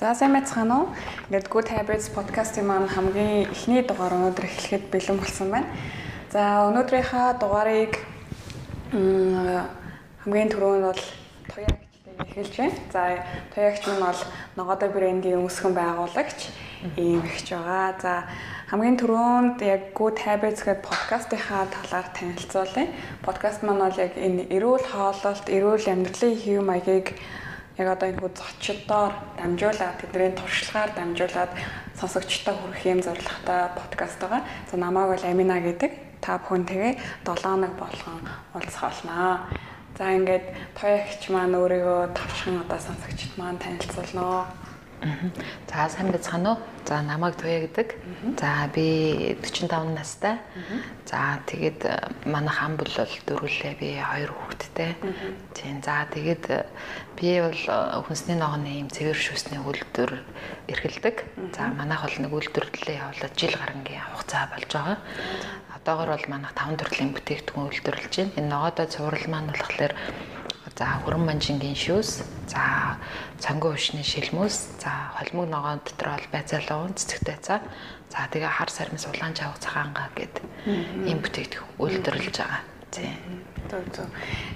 За сайн байцгаана уу? Ингээд Good Habits podcast-ийн маань хамгийн эхний дугаар өнөөдөр эхлэхэд бэлэн болсон байна. За өнөөдрийнхаа дугаарыг хамгийн түрүүнд бол Тоягчтай эхэлж байна. За Тоягч нь бол Ногоодо брендийн өмсгөн байгуулагч ийм ихч байгаа. За хамгийн түрүүнд яг Good Habits гэдэг подкастынхаа талаар танилцуулъя. Подкаст маань бол яг энэ эрүүл хооллолт, эрүүл амьдралын хэв маягийг яг одоо энэ хүү зочдоор дамжуулаад тэдний туршлагаар дамжуулаад сонсогчтой хүрэх юм зорилготой подкаст байгаа. За намайг бол Амина гэдэг. Та бүхэн тэгээ 7 хоног болгон уулзах болно. За ингээд тоягч маань өөрийгөө тавчхан одоо сонсогчд маань танилцуулнаа. За сайн байцгаана уу? За намайг Туя гэдэг. За би 45 настай. За тэгээд э, манайх ам бол дөрвөлээ би хоёр хүүхэдтэй. Тийм. За тэгээд э, би бол э, хүнсний ногооны юм цэвэр шүүсний үйлдвэр эрхэлдэг. За манайх бол нэг үйлдвэрлэлээ явуулаад жил гарангийн хугацаа болж байгаа. Одоогор бол манайх 5 төрлийн бүтээгдэхүүн үйлдвэрлэж байна. Энэ ногоодоо цуврал маань болохоор За хөрөн манжингийн шүүс, за цангуу өвшний шилмүс, за холимог ногоон дотор бол байцаалаа уун цэцэгтэй цаа. За тэгээ хар сармис улаан чавга цагаанга гэд ийм бүтээгдэхүүн үйлдвэрлэж байгаа. Тийм. Зөв зөв.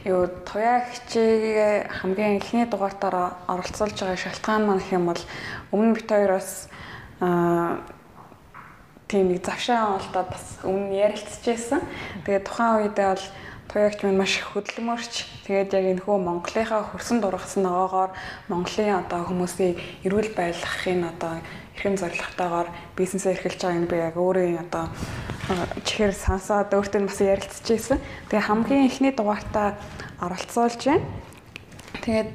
Юу туяагчийг хамгийн эхний дугаартаараа оролцуулж байгаа шалтгаан маань гэх юм бол өмнө бит хоёроос аа тийм нэг завшаа олдоод бас өмнө ярилцчихсан. Тэгээ тухайн үедээ бол туягч минь маш хөдөлмөрч тэгээд яг энэ хөө Монголынхаа хөрсөн дургасан ногоогоор Монголын одоо хүмүүсийн эрүүл байлгахын одоо эрхэм зорилготойгоор бизнесээ эрхэлж байгаа юм би яг өөрөө одоо чихэр сансаад өөртөө бас ярилцчихсэн. Тэгээ хамгийн эхний дугаартаа оролцуулж байна. Тэгээд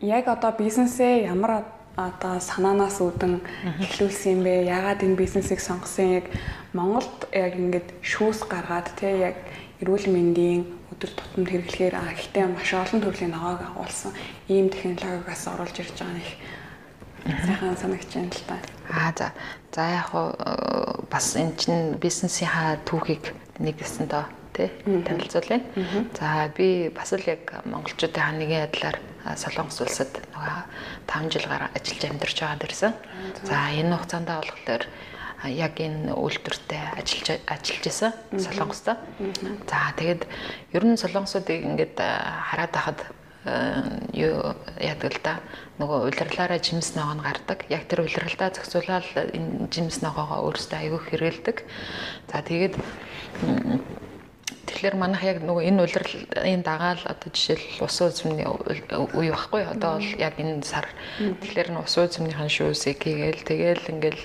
яг одоо бизнесээ ямар одоо санаанаас үүдэн эхлүүлсэн юм бэ? Яагаад энэ бизнесийг сонгосон? Яг Монголд яг ингээд шүүс гаргаад тий яг эрүүл мэндийн өдөр тутамд хэрэглэхээр гэхдээ маш олон төрлийн ногоог агуулсан ийм технологиогоос оруулж ирж байгаа нэг сайхан санагч юм л та. Аа за. За яг хуу э, бас эн чин бизнесийн хаа түүхийг нэгсэн доо тий танилцуулъя. За би бас л яг монголчуудын ханыгийн ядлаар Солонгос улсад нөгөө 5 жил гараа ажиллаж амьдарч байгаа дэрсэн. За энэ хугацаанд болохоор яг энэ үйлдвэртэй ажиллаж ажиллаж исэн Солонгостой. За тэгээд ер нь солонгосуудыг ингээд хараад байхад юу яадаг л да нөгөө улирлаараа жимс ногоо нь гардаг. Яг тэр улиралдаа зохицуулаад энэ жимс ногоогоо өөрөөсөө аягүй хэрэгэлдэг. За тэгээд Тэгэхээр манайх яг нөгөө энэ улирлын дагаал одоо жишээл ус үзмний үе байхгүй одоо бол яг энэ сар тэгэхээр н ус үзмнийхэн шүүсийг хийгээл тэгэл ингээл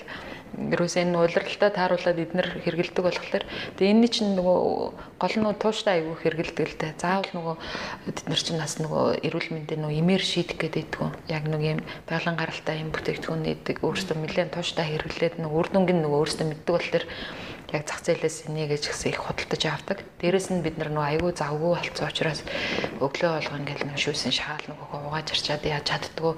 Ерөөсөө энэ улиралтай тааруулаад эднэр хэрэгэлдэг болохоор тэгээ энэ чинь нөгөө гол нь тууштай аягүй хэрэгэлдэг л дээ. Заавал нөгөө эднэр чинь бас нөгөө эрүүл мэндийн нөгөө имээр шийдэх гэдэг идэггүй. Яг нэг юм байгалийн гаралтай юм бүтээгдэхүүн нэдэг өөрөөсөө нэлээд тууштай хэрэглээд нөгөө үр дүнг нь нөгөө өөрөөсөө мэддэг болохоор яг зах зээлээс энийгэж гисэн их худалдаж авдаг. Дээрэс нь бид нар нөгөө айгүй завгүй болцсон учраас өглөө болго ингээл нэг шүүсэн шаал нөгөө угааж арчаад яаж чаддгүй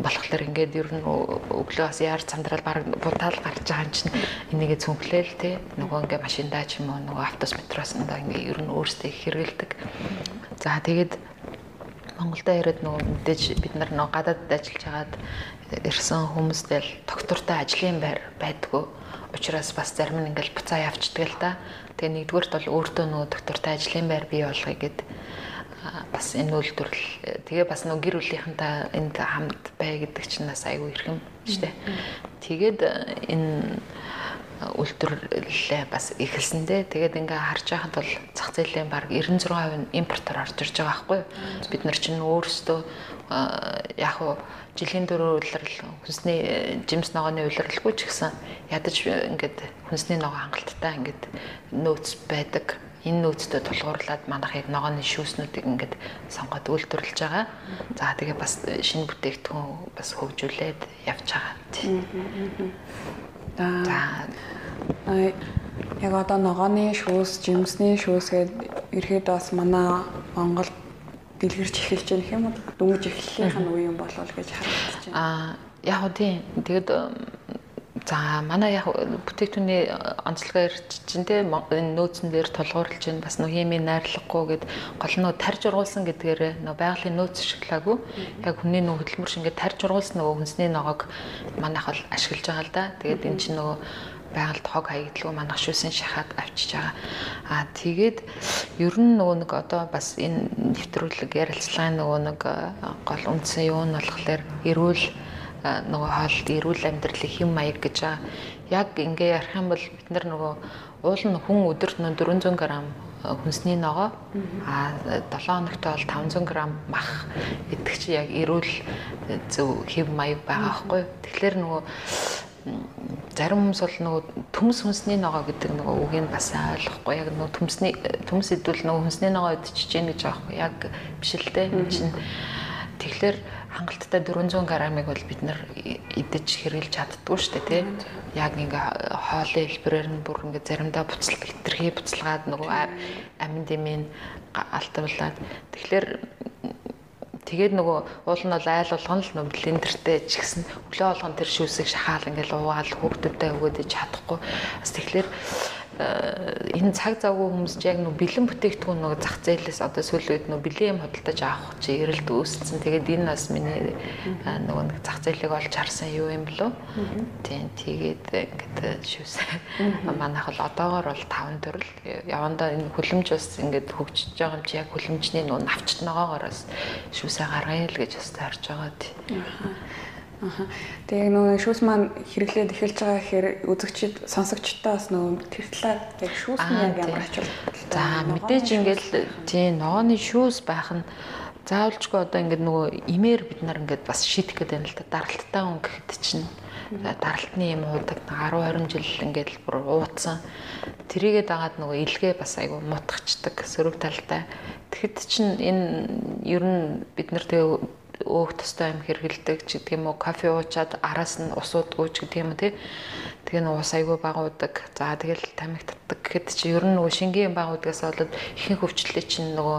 болохоор ингээд ер нь өглөө бас яар цамдрал баг бутаал гарч байгаа юм чинь энийгээ цүнхлээл те нөгөө ингээ машиндаа ч юм уу нөгөө автобус метроос энэ ингээ ер нь өөрсдөө хэрэгэлдэг. За тэгээд Монголдо ирээд нөгөө мэдээж бид нар нөгөө гадаадд ажиллаж хагаад ирсэн хүмүүстэй л доктортой ажлын байдгүй учраас бас зарим нь ингээл буцаа явчихдаг л да. Тэгээ нэгдүгээрт бол өөртөө нөгөө доктортой ажлын байр бий болгоё гэд бас энэ үйлдвэрлэл тэгээ бас нөгөө гэр бүлийнхэнтэй энд хамт бай гэдэг чинь бас айгүй ихэм дээ. Тэгээд энэ үйлдвэрлэлээ бас эхэлсэндээ тэгээд ингээ харж байхад бол зах зээлийн баг 96% нь импортоор орж ирж байгаа байхгүй юу. Бид нар чинь өөрсдөө яг уу жилийн дөрөв улирал хүнсний жимс ногооны улиралгүй ч гэсэн ядаж ингээд хүнсний ногоо хангалттай ингээд нөөц байдаг. Энэ нөөцтэй тулгуурлаад манайх яг ногооны шүүснүүдийг ингээд сонгоод үйлдвэрлэж байгаа. За тэгээ бас шинэ бүтээгдэхүүн бас хөгжүүлээд явж байгаа. За. Яг одоо ногооны шүүс, жимсний шүүс гээд ерөөд бас манай Монгол дэлгэрч эхэлж байгаа юм уу? Дөнгөж эхлэлийнх нь үе юм болов уу гэж харагдаж байна. Аа яг уу тийм. Тэгэд За манай яг бүтээгдэхүүний онцлогоо те энэ нөөцөн дээр тулгуурлаж чинь бас нөх хими найрлаггүй гэд гол нөө тарж ургуулсан гэдгээр нөө байгалийн нөөц ашиглаагүй яг хүний нөө хөдөлмөр шингээ тарж ургуулсан нөгөө хүнсний ногоог манайх бол ашиглаж байгаа л да. Тэгээд эн чинь нөгөө байгальд хог хаягдлгүй манах шүүсэн шахаад авчиж байгаа. Аа тэгээд ер нь нөгөө нэг одоо бас энэ нэвтрүүлэг ярилцлагын нөгөө нэг гол үндсэн юу нь болохоор эрүүл нөгөө хоолт эрүүл амьдралын хэм маяг гэж байгаа. Яг ингээ ярих юм бол бид нар нөгөө уул нь хүн өдөрт 400 г хүнсний ногоо а 7 хоногт бол 500 г мах идэх чи яг эрүүл зөв хэв маяг байгаа байхгүй. Тэгэхээр нөгөө зарим хүмүүс бол нөгөө төмс хүнсний ногоо гэдэг нөгөө үгийг бас ойлгохгүй яг нөгөө төмсний төмс идвэл нөгөө хүнсний ногоо идчихэж гин гэж байхгүй. Яг биш л дээ. чинь тэгэхээр хангалттай 400 грамыг бол бид нар идэж хэрглэж чаддгүй шүү дээ тий. Яг ингээ хоолын хэлбэрээр нь бүр ингээ заримдаа буцал хитрхи буцалгаад нөгөө амин дэмийн алтруулад тэгэхээр тэгээд нөгөө уул нь бол айл болгон л нөгөө блендертэй ч гэсэн өглөө болгон тэр шүүсийг шахаал ингээл уугаал хүүхдүүдэд өгөөд чадахгүй. Бас тэгэхээр энэ цаг завгүй хүмүүс ч яг нөө бэлэн бүтээгдэхүүн нөгөө зах зээлээс одоо сүүлийн үед нөө бэлэн юм хөдөлж авах чи эрэлт үүссэн. Тэгээд энэ бас миний нөгөө нэг зах зээлийг олж харсан юу юм блөө. Тийм тэгээд ингээд шүүсээ. Манайх бол одоогоор бол 5 төрөл явандаа энэ хүлэмж бас ингээд хөгжиж байгаа юм чи яг хүлэмжний нөгөө навчт ногоогоороос шүүсээ гаргая л гэж бас харж байгаа тийм. Аха. Тэгээ нөгөө шүүс маань хэрэглээд эхэлж байгаа гэхээр үзэгчид сонсогчдоо бас нөгөө тэр талаар яг шүүс нь яг ямар ач холбогдолтой. За мэдээж ингээл тийм ногооны шүүс байх нь заавалжгүй одоо ингээд нөгөө имээр бид нар ингээд бас шийдэх гэдэг юм л да. Даралттай хүн гэхэд чинь даралтны юм уудаг 10 20 жил ингээд бүр ууцсан. Тэрийгээ дагаад нөгөө илгээ бас айгу мутгачдаг сөрөг талтай. Тэгэхэд чинь энэ ер нь бид нар тэгээ өөх тостой юм хэргэлдэг ч гэдэг юм уу кофе уучаад араас нь ус уудгүй ч гэдэг юм уу тий. Тэгээ нэг ус айгүй багуудаг. За тэгэл тамиг татдаг гэхэд чи ер нь нөгөө шингийн багуудгаас болоод ихэнх өвчлөлт чинь нөгөө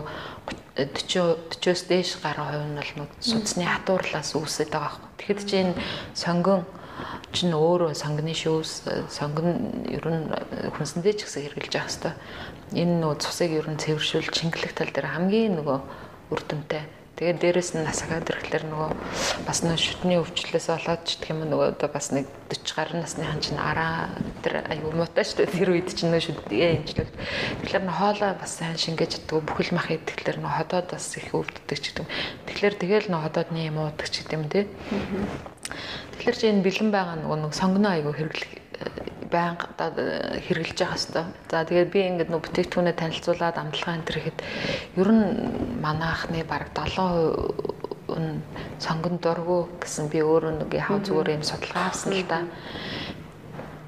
40 40-оос дээш гаруй хувь нь бол нөгөө судасны хатуурлаас үүсээд байгаа байхгүй. Тэгэхэд чи энэ сонгон чинь өөрөө сонгоны шүүс сонгон ер нь хүнсэндээ ч гэсэн хэрглэж явах хэвээр. Энэ нөгөө цусыг ер нь цэвэршүүл чингэлэх тал дээр хамгийн нөгөө үр дүнтэй Тэгээд дээрэс нь насагаад ирэхлээр нөгөө бас нөө шүтний өвчлөөс болоод ч гэх юм нөгөө одоо бас нэг 40 гаруй насныхан чинь араа тэр аюу муутай шүү дээ тэр үед чинь нөө шүтээ имжлэл. Тэгэхээр нөө хоолоо бас сайн шингээж чаддаг бүхэл мах идэхлээр нөө ходоод бас их өвддөг ч гэдэг. Тэгэхээр тэгэл нөө ходоодны юм уудаг ч гэдэг юм тий. Тэгэхээр чи энэ бэлэн байгаа нөгөө нэг сонгоно аягүй хэрэглэх байнга одоо хэрэгжилж байгаа хэвээр. За тэгээд би ингээд нөө бүтээгдэхүүнээ танилцуулаад амтлагаа энэ төр ихэд ер нь манайхны баг 70% нь сонгон дургу гэсэн би өөрөө нэг яхаа зүгээр юм судалгаа авсан л да.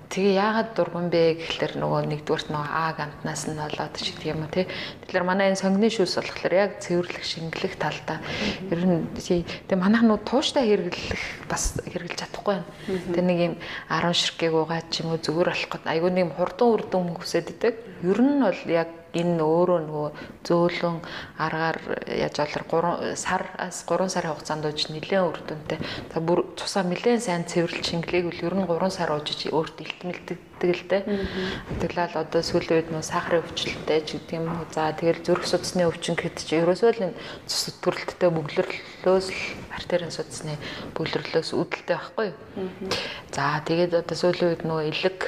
Тэгээ яагаад дурган бэ гэхэлэр нөгөө нэгдүгürt нөгөө А гамтнаас нь болоод ч гэдэг юм уу тий. Тэгэхээр манай энэ сонгоны шүүс болохоор яг цэвэрлэх, шингэлэх талдаа ер нь тэгээ манайх нөгөө тууштай хэрэглэх бас хэрэгжилж чадахгүй байна. Тэгээ нэг юм 10 ширхгийг угаад ч юм уу зүгээр болох гээд айгүй нэг хурдан үрдэн хүсээд идэг. Ер нь бол яг энэ өөрөө нөгөө зөөлөн аргаар яаж олор 3 сараас 3 сарын хугацаанд ууж нэлээд үр дүнтэй. За бүр цусаа нэлээд сайн цэвэрлж шингэлээг үл ер нь 3 сар уужиж өөрт илтмэлдэгдэг л дээ. Тэглэл одоо сүүлийн үед нөгөө сахарын өвчлөлтэй ч гэдэг юм уу. За тэгэл зүрх судасны өвчин гэхэд чи ерөөсөө л энэ цус өтгөрлөлттэй бөглөрлөөс л артерийн судасны бөглөрлөөс үүдэлтэй байхгүй юу. За тэгээд одоо сүүлийн үед нөгөө элэг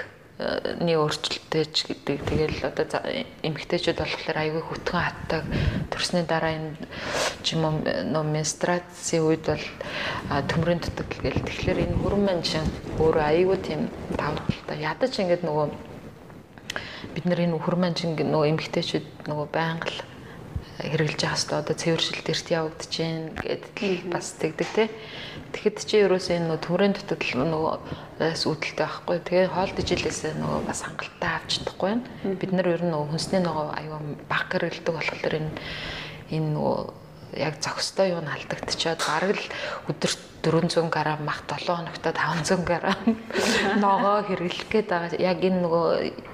ний өөрчлөлттэй ч гэдэг. Тэгэл одоо эмэгтэйчүүд болохоор аягүй хөтгөн хатдаг. Төрсний дараа энэ юм нөө менструацийн үед бол төмрийн дутаг гэл. Тэгэхээр энэ хүрэн маань чинь өөрөө аягүй тийм давталтай. Ядаж ингээд нөгөө бид нар энэ хүрэн маань чинь нөгөө эмэгтэйчүүд нөгөө байнга л хэрэгжилж байгаа хэвээр одоо цэвэршилт эрт явагдаж гин гэдэг бас тэгдэг те. Тэгэхэд чи ерөөсөө энэ төрийн дутагдал нөгөөс үүдэлтэй байхгүй. Тэгээ хоол дижилээс нөгөө бас хангалттай авч чадахгүй байна. Бид нар ер нь нөгөө хүнсний нөгөө аюу баг гэрэлдэг болохоор энэ энэ нөгөө яг зохистой юу нь алдагдчихад бараг л өдөрт 400 г мах 7 хоногт 500 г ногоо хэрэглэх гээд байгаа. Яг энэ нөгөө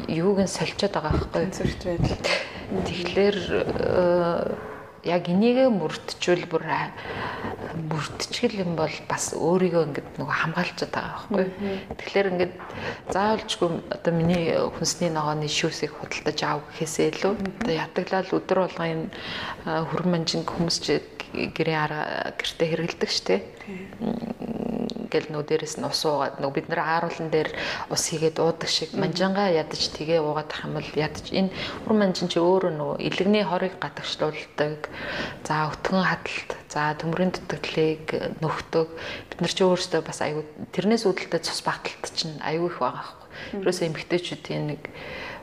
юуг нь сольчод байгаа байхгүй. Зөвхт байдал. Тэгэхээр э, яг энийгээ мөрдчүүл бүр бүрдчихэл юм бол бас өөрийгөө ингээд нөгөө хамгаалж байгаа байхгүй. Тэгэхээр ингээд заавалжгүй одоо миний хүнсний ногооны шүүсийг худалдаж аав гэхээсээ илүү одоо ятаглал өдөр болгон энэ хөрөн манжинг хүмүүс гэрээ араа гэртээ хэрэгэлдэг штэ. Ингээл нөө дээрэс нь ус уугаад нөгөө бид нэр ааруулан дээр ус хийгээд уудаг шиг манжангаа ядаж тгээ уугаад ах юм бол ядаж энэ ур манжин чи өөрөө нөгөө илэгний хорыг гадагшлуулдаг. За өтгөн хадалт, за төмрийн дутагдлыг нөхдөг. Бид нар чи өөрсдөө бас аюу тэрнээс үүдэлтэй цус багталт чинь аюу их байгаа байхгүй. Ерөөсөө эмгтээчүүдийн нэг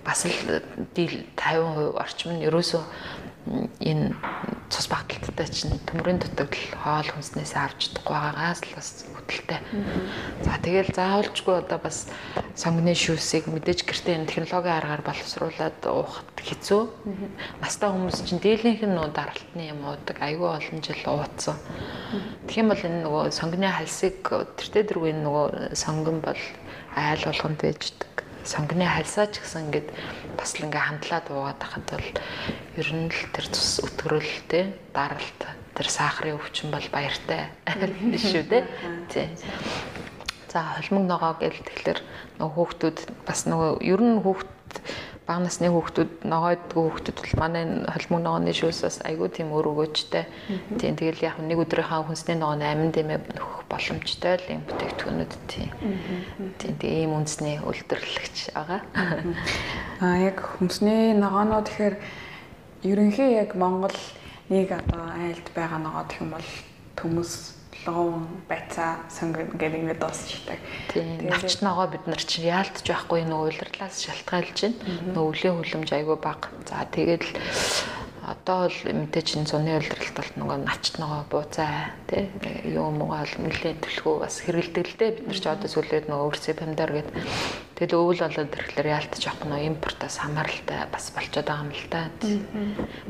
бас л дийл 50% орчим нь ерөөсөө энэ цус багталттай чинь төмрийн дутагдал хоол хүнснээс авч чадахгүй байгаагаас л бас хөдөлтэй. За тэгэл заавалжгүй одоо бас сонгоны шүүсийг мэдээж гэртээ энэ технологийн аргаар боловсруулад уухад хэцүү. Настай хүмүүс чинь дийлэнх нь нуу даралтны юм уудаг айгүй олон жил ууцсан. Тэгэх юм бол энэ нөгөө сонгоны хальсыг тэртээ дэргүй нөгөө сонгон бол айл болгонд байждаг сонгоны хальсаа ч гэсэн ингээд бас л ингээ хандлаад уугаад байхад бол ер нь л тэр цус өтгөрөлтэй даралт тэр сахарын өвчин бол баяртай шүү дээ. Тий. За холимог ногоо гэл тэгэхээр нөгөө хүүхдүүд бас нөгөө ер нь хүүхд бага насны хүүхдүүд ногоодгүй хүүхдүүд бол манай холимог ногооны шүүс бас айгүй тийм өр өгөөжтэй. Тийм тэгэл яг нэг өдрийнхаа хүнсний ногооны амин дэмэ нөхөх боломжтой л юм бүтээгдэхүүнүүд тийм. Тийм тийм ийм үндэсний үйлдвэрлэгч байгаа. Аа яг хүнсний ногооноо тэгэхээр ерөнхий яг Монгол нэг одоо айлд байгаа ногоо гэх юм бол төмөс лоон байцаа сонгон гэдэг ингээд дуусчихдаг. Тийм. Навч ногоо бид нар чинь яалтж байхгүй нөгөө улирлаас шалтгаалж байна. Нөгөө өвлийн хүлэмж айгүй бага. За тэгэл одоо бол мэдээж энэ зуны улирлт бол нөгөө навч ногоо бууцаа тий юу муугаал нэлээд төлхөө бас хэрэгэлдэг л дээ бид нар ч одоо сүлээд нөгөө өрсөй памдар гэдэг тэгэл өвөл болоод ирэхлээр яалтж авах нөгөө импортоос хамааралтай бас болчиход байгаа юм л та.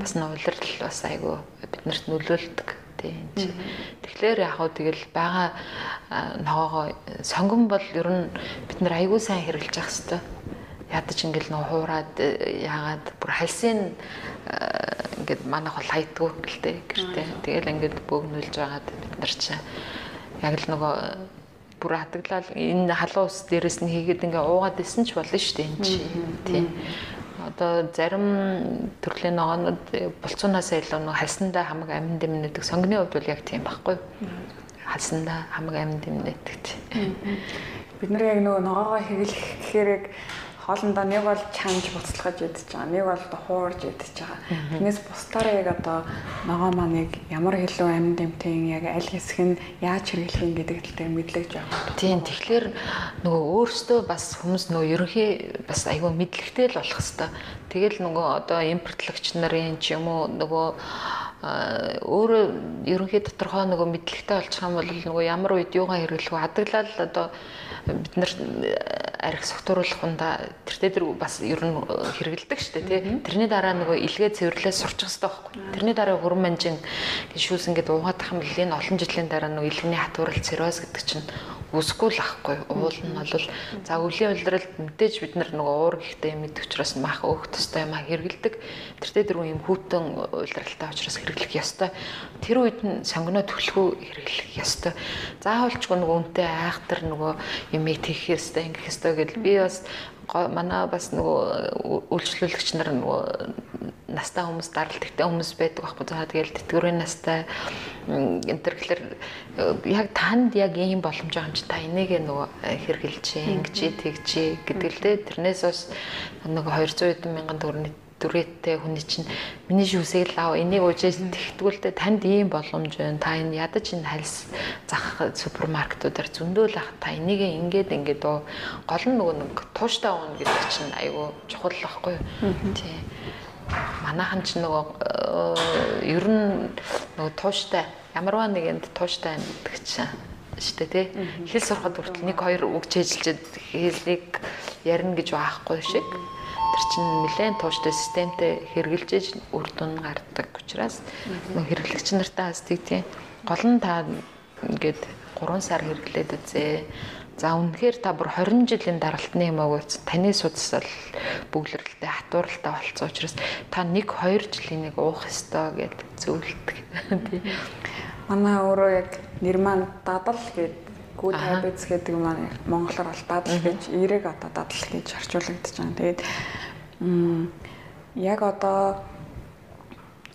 Бас нөгөө улирал бас айгүй биднэрт нөлөөлдөг тийм чи. Тэгэхээр яг хөө тэгэл байгаа ногоогоо сонгон бол ер нь бид нар аягүй сайн хэрэгжилж явах хэрэгтэй. Ядаж ингээл нөө хуураад яагаад бүр хальсын ингээд манайх бол хайдгүй гэлтэй гэртээ. Тэгэл ингээд бөөгнүүлж байгаад бид нар чи яг л нөгөө бүр хатаглал энэ халуун ус дээрээс нь хийгээд ингээ уугаад исэн ч болно шүү дээ энэ чи. Тийм одоо зарим төрлийн ногоонууд булцуунаас илүү нэг хальсандаа хамаг амин дэмнэдэг сонгоны хувьд бол яг тийм байхгүй. Хальсандаа хамаг амин дэмнэдэг бид нар яг нөгөө ногоогоо хэвлэх гэхээр яг хоолндоо нэг бол чанж буцалгаж идэж байгаа, нэг бол хуурж идэж байгаа. Тэрнээс бусдаараа яг одоо ногоо маань яг ямар хэлүү амин дэмтэн яг аль хэсэг нь яаж хэрэглэх гэдэг талтай мэдлэгж байгаа. Тийм тэгэхээр нөгөө өөрөөсөө бас хүмүүс нөгөө ерөнхий бас айгүй мэдлэгтэй л болох хэвээр. Тэгэл нөгөө одоо импортлогч нарын ч юм уу нөгөө өөрөө ерөнхий тодорхой нөгөө мэдлэгтэй болчих юм бол нөгөө ямар үед юугаа хэрэглэх вэ? Адаглал одоо бид нар арх согтууруулах хундаа тэртээ тэр бас ер нь хэрэгэлдэг шүү дээ тий. Тэрний дараа нөгөө илгээ цэвэрлээ сурчих хэрэгтэй байхгүй. Тэрний дараа хөрөн манжин шүүс ингээд уугаад тахам л энэ олон жилийн дараа нөгөө илгэний хатуурал цирроз гэдэг чинь үсгүй л ахгүй. Уул нь бол за өвлийн улиралд мэдээж бид нар нөгөө уур гэхтэй юм идэх учраас мах өөх төстэй юм хэрэгэлдэг. Тэртээ дөрвөн юм хүүтэн улиралтай учраас хэрэглэх ёстой. Тэр үед нь сонгоно төлхөө хэрэглэх ёстой. Заавалчгүй нөгөө үнтэй айхтар нөгөө юмыг тэгэх ёстой, ингэх ёстой гэдэл би бас манай бас нөгөө үйлчлүүлэгч нар нөгөө настай хүмүүс даралттай хүмүүс байдаг байхгүй. Заа тэгэл тэтгэврийн настай. Энэ төр гэхэлэр яг танд яг ийм боломж байгаа юм чи та энийг нөгөө хэрэгжилж ингэж тэгж гэдэг л дээ. Тэрнээс бас нөгөө 200 хэдэн мянган төгрөний дүрээтэй хүний чинь миний шүүсийг л ав энийг уужээс тэгтгүүлдэ танд ийм боломж байна. Та энэ ядаж энэ хальс зах супермаркетуудаар зөндөөл ах. Та энийг ингээд ингээд гол нь нөгөө нэг тууштай уун гэдэг чинь айгүй чухал байхгүй юу тий. Манайхан ч нөгөө э, ер нь нөгөө тууштай ямарваа нэгэнд тууштай гэдэг чинь штэ тий. Хэл сурахад хүртэл нэг хоёр үг чэжилчэд хэлийг ярина гэж байхгүй шиг тэр чинь нэлээд тууштай системтэй хэрэгжилж үр дүн гардаг учраас нөх хэрэглэгч нартай бас тийм гол нь та ингээд 3 сар хэрэглээд үзээ. За үнэхээр та бүр 20 жилийн даралтны юм аа таны судас бол бүглэрэлтэй хатууралтай болцсон учраас та 1 2 жилийн нэг уух ёстой гэд зөвлөдөг. Манай өөрөө яг нэр маань дадал гэдэг good habits гэдэг маань монголоор бол дадал гэж эерэг одоо дадал гэж орчуулагдаж байгаа. Тэгээд яг одоо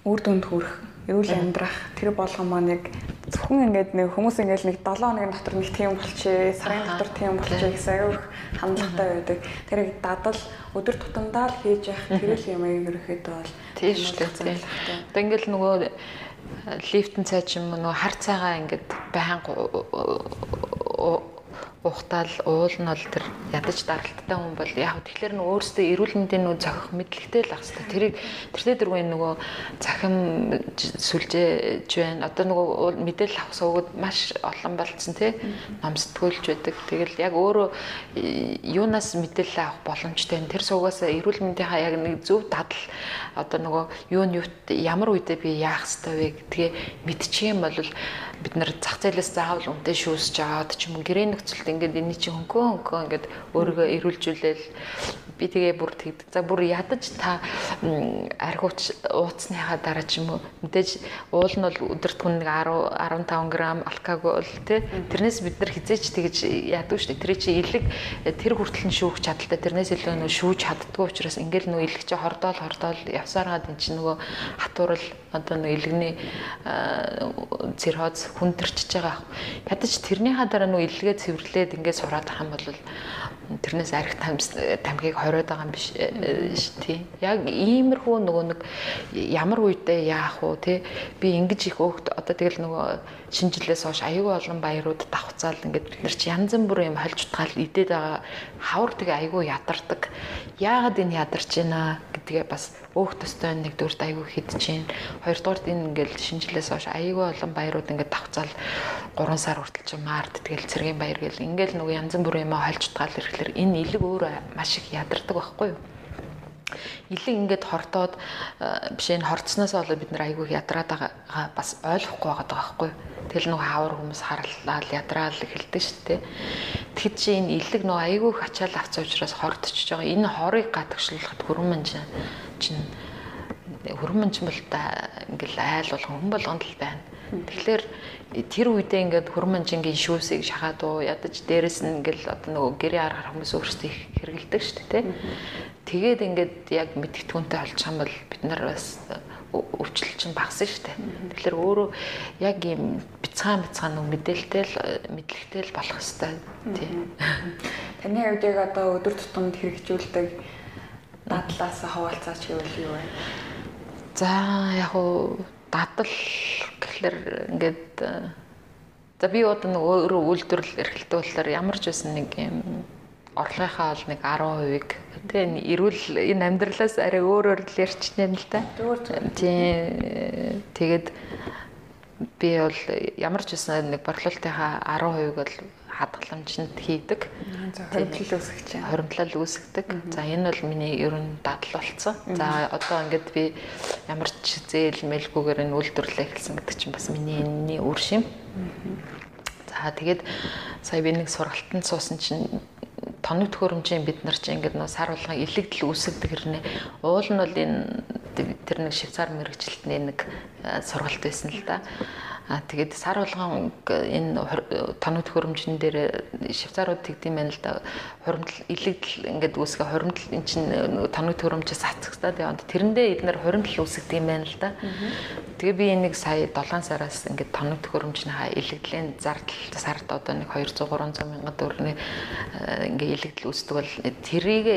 үр дүнд хүрэх, эрүүл амьдрах тэр болгон маань яг зөвхөн ингээд нэг хүмүүс ингээд нэг 7 хоногийн дотор нэг тийм болчихъя, сарын дотор тийм болчихъя гэсэн аюух хандлагатай байдаг. Тэр яг дадал өдөр тутамдаа л хийж явах тэр л юм ерөөхдөө бол тийм шүү дээ. Одоо ингээд нөгөө лифтэн цай ч юм уу нөгөө хар цагаа ингээд байнга ухтаал уул нь бол тэр ядаж даралттай хүн бол яг тэгэхээр нь өөрөөсөө эрүүл мэндийн нөө зохих мэдлэгтэй л ах хэвээр тэрийг тэртээ дөрвөн нөгөө захим сүлжээж байна. Одоо нөгөө мэдээлэл авах суугууд маш олон болцсон тий. Номсдгүүлж байдаг. Тэгэл яг өөрөө юунаас мэдээлэл авах боломжтой тэр суугаас эрүүл мэндийнхаа яг нэг зөв дадал одоо нөгөө юу нь юут ямар үедээ би яах хэвээр вэ? Гэдгээ мэдчих юм бол бид нар зах зээлээс заавал үнтэй шүүсж аваад ч юм гэрээ нөхцөлд ингээд энэ чинь хөнгөө хөнгөө ингээд өөрийгөө эрүүлжүүлээл би тэгээ бүр тэгдэг. За бүр ядаж та архивч ууцсныхаа дараа ч юм уу мэдээж уул нь бол өдөрт хүн нэг 10 15 г алкогол тий тэрнээс бид нар хизээч тэгэж яддаг шүү дээ. Тэр чи илэг тэр хүртэл нь шүүх чадaltaй тэрнээс илүү нөө шүүж чаддгүй учраас ингээл нөө илэг чи хордоол хордоол явсараад эн чи нөгөө хатуурал одоо нөө илэгний цирроз хүндэрчж байгаа. Ядаж тэрнийхаа дараа нөө илгээ цэвэрлээд ингээд сураад ах юм бол тэрнээс арх тамхиг хориод байгаа юм биш э, ш тий. Яг иймэрхүү нөгөө нэг ямар үедээ яах вэ тий. Би ингэж их өөхт одоо тэгэл нөгөө шинжилээс хойш аюул олон баярууд давхцаал ингээд бид нар чи янз бүрийн юм хольж утгаал идээд байгаа хавар тэгээ аюул ядардаг. Яагаад энэ ядарч байна гэдгээ бас өөх төстэй нэг аюул хидэж байна. Хоёрдугаарт энэ ингээд шинжилээс хойш аюул олон баярууд ингээд давхцаал 3 сар хүртэл ч маард тэгэл цэргийн баяр гэл ингээд нөгөө янз бүрийн юм хольж утгаал ирэхлээр энэ илэг өөрөө маш их ядардаг байхгүй юу? Илэг ингээд хортоод биш энэ хорцсноос болоод бид нар айгүй ядраад байгаа бас ойлгохгүй байгаа байхгүй? Тэгэл нөгөө хавар хүмүүс харлаа ядраал эхэлдэг шүү дээ. Тэгэхэд чи энэ илэг нөгөө айгүй их ачаал авцсан учраас хордчихж байгаа. Энэ хорыг гадагшлуулахад хөрмөн чинь хөрмөн ч бол та ингээл айл болгон хүн болгонд л байна. Тэгэхээр тэр үедээ ингээд хөрмөн жингийн шүүсийг шахаад уу ядаж дээрэс нь ингээл одоо нөгөө гэрээ аргах хүмүүс өөрсдөө хэрэгэлдэг шүү дээ. Тэгээд ингээд яг мэдгэдэгүнтэй олчих юм бол бид нар бас өвчлөл чинь багсан шүү дээ. Тэгэхээр өөрөө яг ийм бяцхан бяцхан нэг мэдээлэлтэй л мэдлэгтэй л болох хэвээр тийм. Таны хувьд яг одоо өдөр тутамд хэрэгжүүлдэг дадлаас хаваалцаач гэвэл юу вэ? За яг уу дадал гэхэлэр ингээд за би одоо нэг өөрөө үйлдвэрлэл эрхлэлтэй болохоор ямар ч байсан нэг юм орлогынхаа бол нэг 10%-ийг тийм эрүүл энэ амьдралаас арай өөрөөр л ярьчихнэ л да. Тийм тэгээд би бол ямар ч байсан нэг борлуулалтынхаа 10%-ийг бол хадгаламжинд хийдэг. Хоримтлал үүсгэж байна. Хоримтлал үүсгдэг. За энэ бол миний ер нь дадал болсон. За одоо ингээд би ямар ч зээл мэлгүүгээр энэ үйлдвэрлэлээ эхэлсэн гэдэг чинь бас миний энэний үр шим. За тэгээд сая би нэг сургалтанд суусан чинь тоног төхөөрөмжийн бид нар чинь ингээд нөө сар болгон илэгдэл үүсгдэг хэрнээ уул нь бол энэ тэр нэг швейцар мэрэгчлэлтний нэг сургалт байсан л да. А тэгээд сар болгон энэ тоног төхөөрөмжн дээр швейцарууд тэгдэм байнал да. Хуримтлал илэгдэл ингээд үүсгэ хуримтлал эн чинь тоног төхөөрөмжөөс хацагтаад яваад тэрэндээ эднэр хуримтлал үүсгдэг юм байна л да. Тэгээ би энийг сая 7 сараас ингээд тоног төхөөрөмжнийхаа илэгдлийн зардал сард одоо нэг 200 300 мянган төгрөгийн ингээд илэгдэл үүсдэг бол тэрийг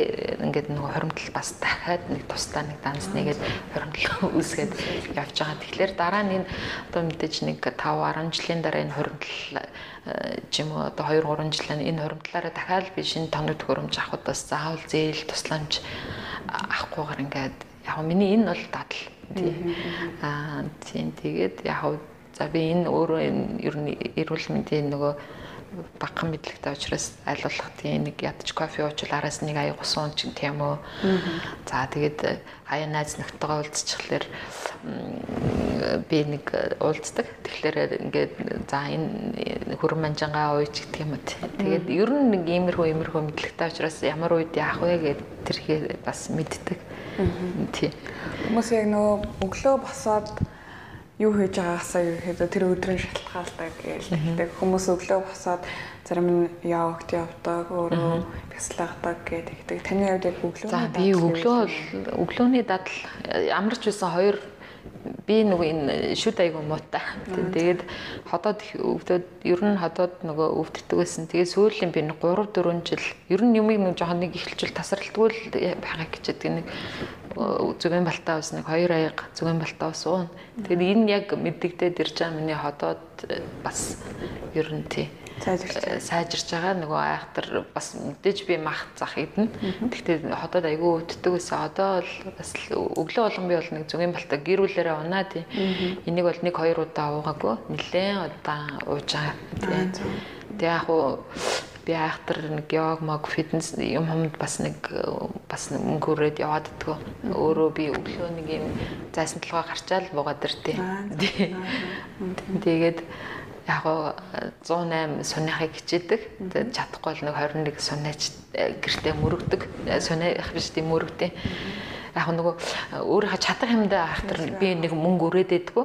ингээд нөгөө хуримтлал бас дахиад нэг тусдаа нэг данс нэгээд хуримтлал үүсгээд явж байгаа. Тэгэхээр дараа нь энэ одоо мэдээж нэг 5 10 жилийн дараа энэ хуримтлал ч юм уу одоо 2 3 жилийн энэ хуримтлаараа дахиад би шинэ тоног төхөөрөмж авахд бас заавал зээл тусламж авахгүйгээр ингээд яг миний энэ бол дадал тий. Аа тийм тэгээд яг за би энэ өөрөө ер нь эрүүл мэндийн нөгөө багхан мэдлэгтэй учраас болох тийм нэг ядч кофе уучвал араас нэг аяг усан ч тийм үү. За тэгээд хаяа найз нөхдөйгөө уулзчихлаар би нэг уулздаг. Тэгэхээр ингээд за энэ хөрөн манжангаа ууйч гэх юм уу. Тэгээд ер нь нэг иймэрхүү иймэрхүү мэдлэгтэй учраас ямар үед яах вэ гэд тэрхээ бас мэддэг. Тий. Хүмүүс яг нөгөө өглөө босоод юу хийж байгаагасаа ерөөхдөө тэр өдрийн шалтгаалдаг гэлдэг хүмүүс өглөө босоод зарим нь явагт явдаг өөрөө бясалгадаг гэдэг. Таны хувьд яг өглөөний За би өглөө өглөөний дадал амарч байсан хоёр би нөгөө энэ шүд айгу муутай. Тэгээд ходоод өвдөд ер нь ходоод нөгөө өвддөг байсан. Тэгээд сүүлийн би 3 4 жил ер нь юмыг нэг жоохон нэг ихэлжүүл тасралтгүй л байгааг гэчихэд нэг зүгэн балтаа ус нэг хоёр аяга зүгэн балтаа ус уун. Тэгээд энэ яг мэддэгдээд ирж байгаа миний ходоод бас ер нь тий сайжирч байгаа нөгөө айхтар бас мэдээж би мах зах идэнэ. Гэхдээ ходоод айгүй өддөг гэсэн. Одоо бол бас өглөө болгон би бол нэг зүгийн балтаа гэрүүлээрээ унаа тий. Энийг бол нэг хоёр удаа уугаагүй. Нилээн удаа ууж байгаа. Тэгээ яг уу би айхтар нэг йог мог фитнес юм хамд бас нэг бас мөнгө өрөөд яваад дтгөө. Өөрөө би өглөө нэг юм зайсан толгой гарчаал буугаад иртээ. Тэгээд яг 108 суныхыг хичээдэг. Тэгээд чадахгүй бол нэг 21 сунаач гэртээ мөрөгдөг. Сунаах биш тийм мөрөгдөө. Яг нөгөө өөрийнхөө чадах юмдаа ахтар би нэг мөнгө өрөөдөөдгөө.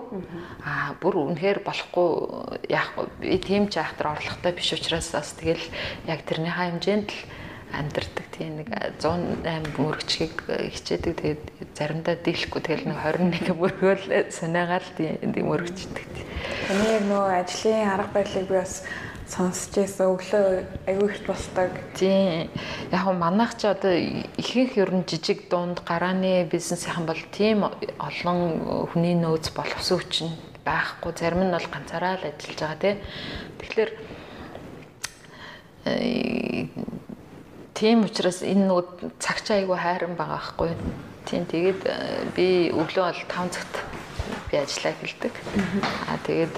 Аа бүр үнэхээр болохгүй яг би тийм ч ахтар орлоготой биш учраас бас тэгэл яг тэрнийхээ хэмжээнд л амьдэрдэг тийм нэг 108 мөрөгчгийг хичээдэг тэгээд заримдаа дийлэхгүй тэгэл нэг 21 мөргөөл санаагаар тийм мөрөгчдөг. Таны яг нөгөө ажлын арга барилыг би бас сонсч байсан өглөө аягүй их болдог. Тийм. Яг нь манайх ч одоо ихэнх ер нь жижиг дунд гарааны бизнесийнхэн бол тийм олон хүний нөөц боловсон хүчин байхгүй. Зарим нь бол ганцаараа л ажиллаж байгаа тийм. Тэгэхээр Тийм учраас энэ нөгөө цагч айгүй хайран байгаа байхгүй. Тийм тэгээд э, би өглөө бол 5 цагт би ажиллаа эхэлдэг. Аа тэгээд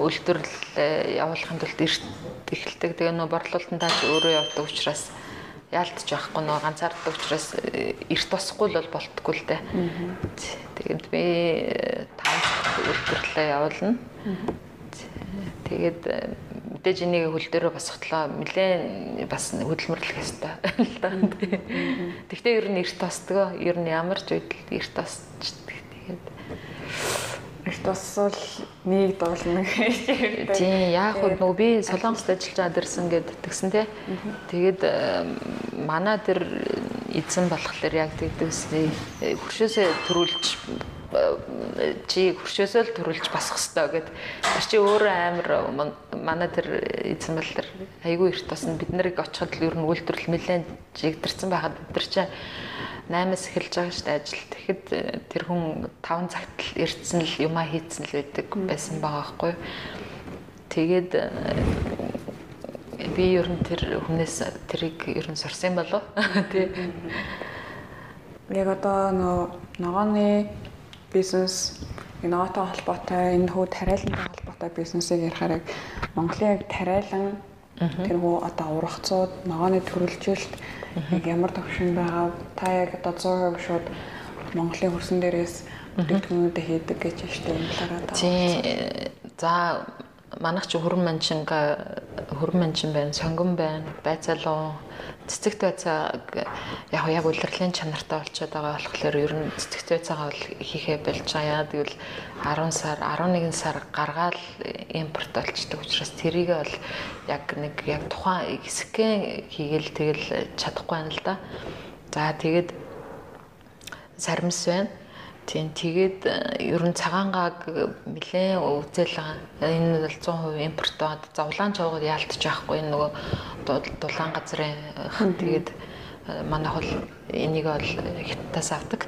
үйлдвэрлэл э, явуулахын тулд эрт эхэлдэг. Тэгээ нөгөө борлуулалтанд тааж өөрөө явдаг учраас яалтж байхгүй нөгөө ганцаарддаг учраас э, эрт босхгүй л бол болтгүй л дээ. Тэгээд би 5 цагт үйлдвэрлэлээ явуулна. Тэгээд мэдээж энийг хөл дээрээ босготлоо нэлээд бас хөдөлмөрлөх ёстой. Тэгвэл ер нь эрт тосдгоо ер нь ямар ч үед эрт тосчдаг. Тэгээд эрт тосвол нэг дуулна гэж. Тийм яг хөө нөгөө би солонгост ажиллаж аваад ирсэн гэд тэгсэн тий. Тэгээд манай тэр эзэн болохоор яг тэгдэгсэн хөршөөсөө төрүүлж чи хуршөөсөө л төрүүлж басах хэвээр гэд тэр чи өөрөө амар манай тэр эзэн бол тэр айгүй эрт тосн бид нарыг очиход л ер нь үйлдвэрлэл нэлээд жигдэрсэн байхад бид нар чи 8-аас эхэлж байгаа шүү дээ ажил. Тэгэхэд тэр хүн 5 цагт л ирдсэн л юмаа хийцэн л байдаг байсан байгаа байхгүй. Тэгээд би ер нь тэр хүнээс тэрийг ер нь сурсан болов. Тий. Яг одоо нөө ногооны бизнес инноватой холбоотой энэ хүү тариалантай холбоотой бизнесийг ярихаар яг Монголын яг тариалан тэрхүү одоо ургацууд ногооны төрөлжилт яг ямар төвшин байгаа та яг одоо 100% шууд Монголын хөрсөн дээрээс бүтээгдэхүүнүүдээ хийдэг гэж байна шүү дээ энэ талаараа. Тийм. За манайх чи хөрөн манчинга хөрөн манчин байна, сонгон байна, байцаалуу цэцэгт байцааг яг яг улирлын чанартай болчиход байгаа болохоор ер нь цэцэгт байцаагаа бол хийхээ болж байгаа. Яа гэвэл 10 сар, 11 сар гаргаад импорт болчдөг учраас тэрийг бол яг нэг яг тухайн хэсгэн хийгээл тэгэл чадахгүй байна л да. За тэгээд сармс байна Тийм тэгээд э, ер нь цагаангааг нэлээд үзэл байгаа. Энэ бол 100% импортоод за улаан чавгад яалтж байхгүй энэ нөгөө дулаан газрын тэгээд э, манайх бол энийг бол хятадаас авдаг.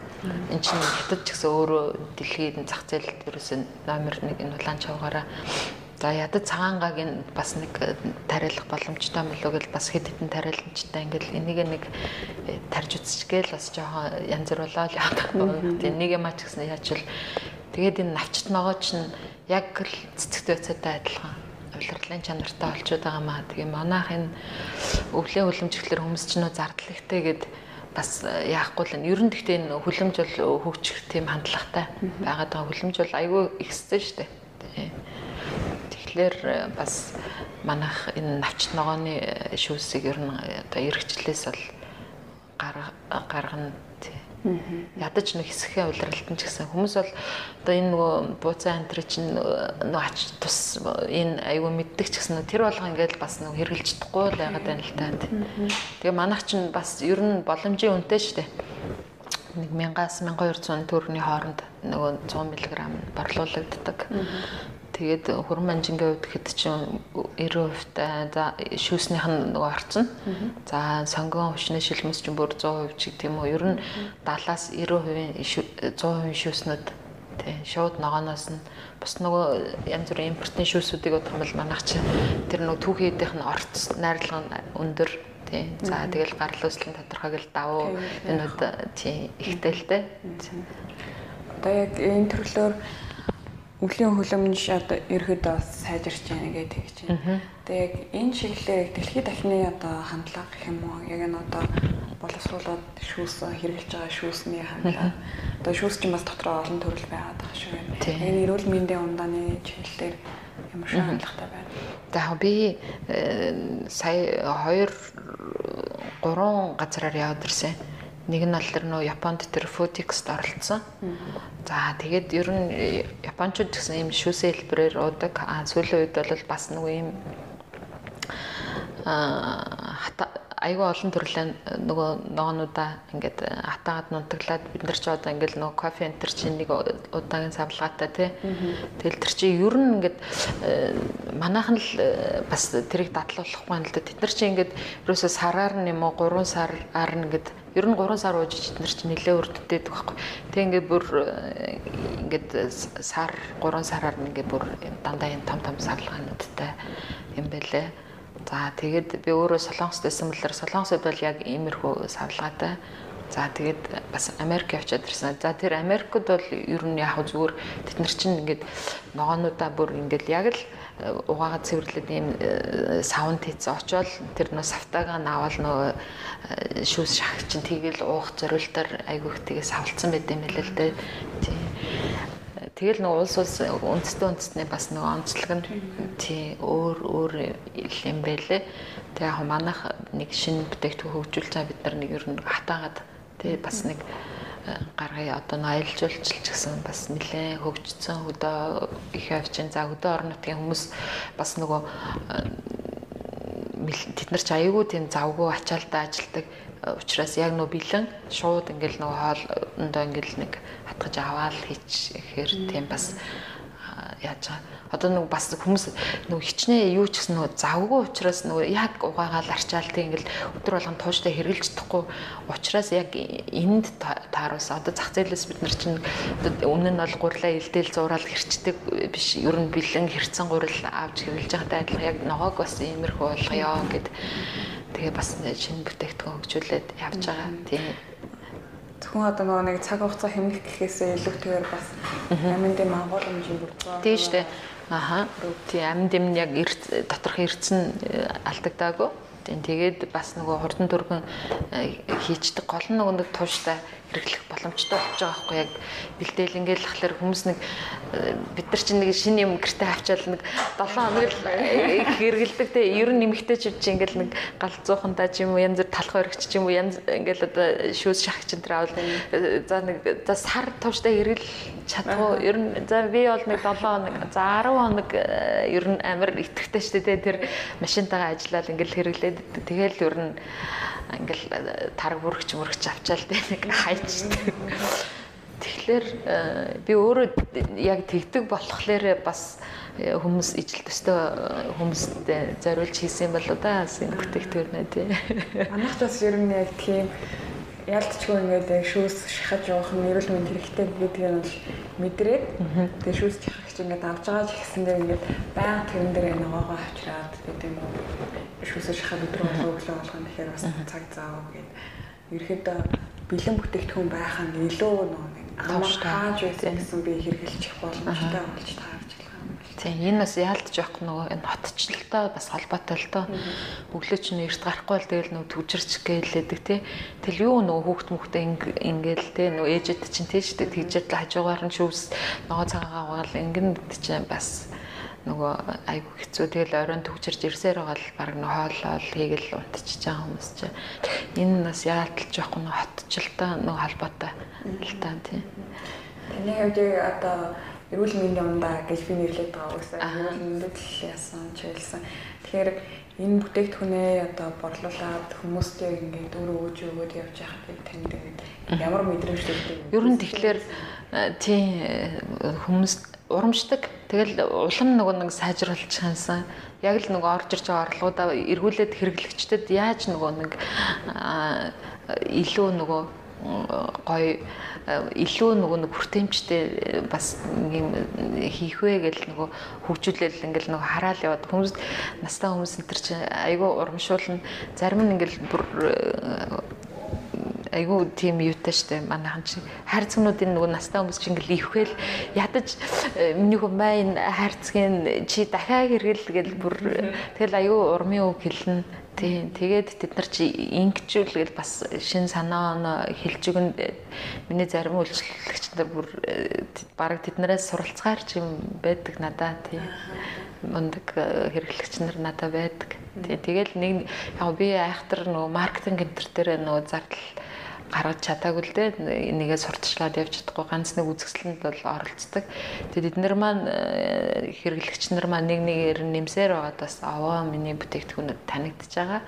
Энд чинь хятад ч гэсэн өөрөө дэлхийн зах зээлд ерөөсөн номер 1 энэ улаан чавгаараа За ядад цагаангааг нь бас нэг э, тариалах боломжтой болов гэж бас хэд хэдэн тариаламжтай ингээл энийг нэг э, тарж үзчихгээл бас жоохон янз бүр болоо л яадаг байна. Тэгээ нэг юм ач гэсэн яачвал тэгээд энэ навчт ногоо чинь яг л цэцэгт байцаатай адилхан улирлын чанартай болчиход байгаа маа. Тэгээ манайх энэ өвлийн хөлөмжлөлөр хүмүүс ч нөө зардлагтай гэд бас э, яахгүй л энэ ер нь гэхдээ энэ хөлөмж бол хөгжих тийм хандлагатай байгаад байгаа хөлөмж бол айгүй ихсэн шүү дээ. Тэгэхээр э, бас манайх энэ навчт ногооны э, шүүсийг ер нь одоо эргчлээс бол гаргана тий. Ядаж нэг хэсгийн удирдалтан ч гэсэн хүмүүс бол одоо энэ нөгөө бууцаа антри чинь нөгөө ач тус энэ аюу мэддэг ч гэсэн тэр болго ингээд бас нөгөө хэрглэж чадахгүй л байгаад байна л та. Тэгээ манайх чинь бас ер нь боломжийн үнэтэй шүү дээ нэг 1000-аас 1200 төгрөгийн хооронд нөгөө 100 мг борлуулагддаг. Тэгээд хөрөн манжингийн хувьд хэд чинь 90% та за шүүснийх нь нөгөө орцсон. За сонгон хүчний шилмэс чинь бүр 100% ч гэдэм үү. Ер нь 70-аас 90% 100% шүүснүүд тий шууд ногооноос нь бас нөгөө янз бүрийн импортын шүүсүүдийг бодох юм бол манайх чи тэр нөгөө түүхийдийнх нь орц найрлага нь өндөр тий. За тэгэл гарал үүслийн тодорхойг л давуу энүүд тий ихтэлтэй одоо яг энэ төрлөөр өвлийн хөлөмж одоо ерөөдөө бас сайжирч байна гэдэг тэгж байна. Тэгээ яг энэ чиглэлээр яг дэлхийд дахны одоо хандлага гэх юм уу? Яг энэ одоо боловсруулаад шүүс хэрэгжилж байгаа шүүсний хандлага. Одоо шүүс чинь бас дотроо олон төрөл байгаад байгаа шүү байна. Энэ эрүүл мэндийн ундааны чиглэлээр ямар шиг хандлагатай байна. За би э, сая 2 3 газараар яваад ирсэн Нэг нь бол тэр нөө Японд тэр Foodix-д оролцсон. За тэгээд ер нь Япончууд гэсэн юм шүүсээ хэлбэрээр уудаг. А сүүлийн үед бол бас нөгөө юм а айгүй олон төрлийн нөгөө ногоонуудаа ингээд хатаагаад нунтаглаад бид нар ч одоо ингээд нөгөө кофе энтер чинь нэг удаагийн савлгаатай тий. Тэгэл тэр чинь ер нь ингээд манайхан л бас тэрийг дадлуулахгүй юм л да. Тэд нар чинь ингээд ерөөсөө сараар нь юм уу 3 сараар нь ингээд ер нь 3 сар ууж эдгээр нар чинь нэлээ өрддөг байхгүй. Тэг ингээд бүр ингээд сар 3 сараар ингээд бүр дандаа энэ том том сарлагаануудтай юм бэлээ. За тэгээд би өөрөө солонгост байсан болохоор солонгосод бол яг иймэрхүү савлгаатай. За тэгээд бас Америк явчаад ирсэн. За тэр Америкт бол ер нь яг зүгээр тэд нар чинь ингээд ногоонуудаа бүр ингээд яг л угаагаа цэвэрлээд ийм э, саунд хийц очоод тэр нөө савтаага наавал нөө э, шүүс шах чинь тэгэл уух зориултаар айгүйх тэгээ савлцсан байт юм хэлээ л дээ. Тийм. Тэгэл нөгөө улс улс үндэстэй үндэснээ бас нөгөө онцлог нь тий өөр өөр юм байлээ. Тэгээ яг манайх нэг шинэ бүтээгдэхүүн хөгжүүлж байгаа бид нар нэг ер нь хатаагаад тий бас нэг гаргая. Одоо аялжуулч ч гэсэн бас нэлээ хөгжсөн хөдөө их авчин. За хөдөө орон нутгийн хүмүүс бас нөгөө тэд нар ч аягүй тийм завгүй ачаалтаа ажилдаг. Учраас яг нөө бэлэн шууд ингээл нөгөө хоолндоо ингээл нэг хатгаж аваад хийчихээр тийм бас яаж байгаа. Одоо нэг бас хүмүүс нэг хичнээн юу ч гэсэн нэг завгүй учраас нэг яг угаагаал арчаал тийм ингээл өдөр болгон тууштай хэрглэж чадахгүй учраас яг энд тааруулсан. Одоо зах зээлээс бид нар чинь өмнө нь бол гурлаа илдээл зураал хэрчдэг биш. Ер нь бэлэн хэрцэн гурил авч хэрглэж байгаатай адилхан яг ногоог бас иймэрхүү болгоё гэд. Тэгээ бас шинэ бүтээгдэхүүн хөгжүүлээд явж байгаа. Тийм Зөвхөн одоо нөгөө нэг цаг хугацаа хэмнэх гэхээсээ илүүтэйгээр бас аминд юм агуулмжийн бүрдээ. Тийм шүү дээ. Аха. Тийм аминд юм яг доторх эрдсэн алдагдаагүй. Тийм тэгээд бас нөгөө хурдан төргөн э, хийчдэг гол нь нөгөө нэг тууштай хэрэглэх боломжтой болж байгаа байхгүй яг бэлдээл ингээл лахлаар хүмүүс нэг э, бид нар чинь нэг шинэ юм гэртээ авчаал нэг 7 хоног л э, хэрэгэлдэг те ер нь нэмэгтэй ч чинь ингээл нэг галзуухандаа ч юм уу янз бүр талх өргөч ч юм уу янз ингээл одоо шүүс шах чинь тэр авал за нэг за сар тууштай хэрэгэл чадгүй ер нь за би бол нэг 7 хоног за 10 хоног ер нь амар итгэвтэй шүү дээ тэр машинтайгаа ажиллаад ингээл хэрэглээд. Тэгэл ер нь ингээл э, тарг бүргч мөргч авчаал тэ нэг хайчдаг. Тэгэхээр э, би өөрөө яг тэгдэг болохоор бас э, хүмүүс ижил төстэй хүмүүст зориулж хийсэн юм болоо да энэ бүтээгдэхүүнээ тий. Манайх бас ер нь яг тийм ялцчгүй ингээд яг шүүс шахаж явах нь эрүүл мэнд хэрэгтэй гэдгийг нь мэдрээд. Тэгээ шүүс шахагч ингээд авч байгаа ч гэсэндээ ингээд баян тэрэн дээр ногоогоо авчираад гэдэг юм уу шүүс шахах өдрөө өглөө болгоно. Тэгэхээр бас цаг заав гэд ерөөдөө бэлэн бүтээгдэхүүн байх нь илүү нэг амар хааж байсан гэсэн би хэрэгжилчих боломжтой болж таа Тийм энэ бас яалтж явах нөгөө энэ хотчлолтой бас холбоотой л доо. Өглөө чинь эрт гарахгүй л тэгэл нөгөө төвжирч гэлээдэг тий. Тэгэл юу нөгөө хүүхд мөхтэй ингээл тий нөгөө ээжэд чинь тий штэ тэгжээд л хажуугаар нь шүүс нөгөө цагаагаа угаал ингэн чинь бас нөгөө айгу хэцүү тэгэл оройн төгчөрж ирсээр байгаа л баг нэг хоолол хийгээл унтчихж байгаа хүмүүс чинь энэ бас яалталж явахгүй нэг хотчлаа нэг холбоотой л та тийм. Таны хувьд одоо эрүүл мэндийн ундаа гэж би нэрлээд байгаа уусаа эрүүл мэндэд л яасан чиглэсэн. Тэгэхээр энэ бүтээгдэхүүнээ одоо борлуулад хүмүүстээ ингээд өр өгөөж өгөөд явж байхад танд ямар мэдрэмж төрдөг? Ер нь тэгэхээр тийм хүмүүс урамшдаг. Тэгэл улам нөгөө нэг сайжруулж хансан. Яг л нөгөө орж ирж байгаа орлогуудаа эргүүлээд хэрэглэгчдэд яаж нөгөө нэг илүү нөгөө гоё илүү нөгөө нэг хүртээмжтэй бас юм хийх вэ гэл нөгөө хөгжүүлэл ингээл нөгөө хараал яваад хүмүүс настай хүмүүс энэ төр чинь айгүй урамшуулна зарим нь ингээл бүр айгүй тийм юутай штэ манайхан чи хайрцагнуудын нөгөө настай хүмүүс чи ингээл ихвэл ядаж э, миний хүн майн хайрцгийн чи дахиад хэрэгэл гэл бүр тэгэл айгүй урмын үг хэлнэ Тийм тэгээд тэд нар чи ингэжүүлгээл бас шин санаа хэлж өгөн миний зарим үйлчлэгч нар бүр э, баг тэднээс суралцгаар ч юм байдаг надаа тийм мундаг э, хэрэглэгч нар надаа байдаг. Тийм тэгэл нэг яг би айхтар нөгөө маркетинг энтер дээр нөгөө зардал гаргаж чадаагүй л дээ нэгээ сурталчлаад явж чадахгүй ганц нэг үзэсгэлэнд бол оролцдог. Тэгээд эднэр маань э, хэрэглэгч нар маань нэг нэгээр нэмсээр байгаад бас аваа миний бүтээгдэхүүнүүд танигдж байгаа.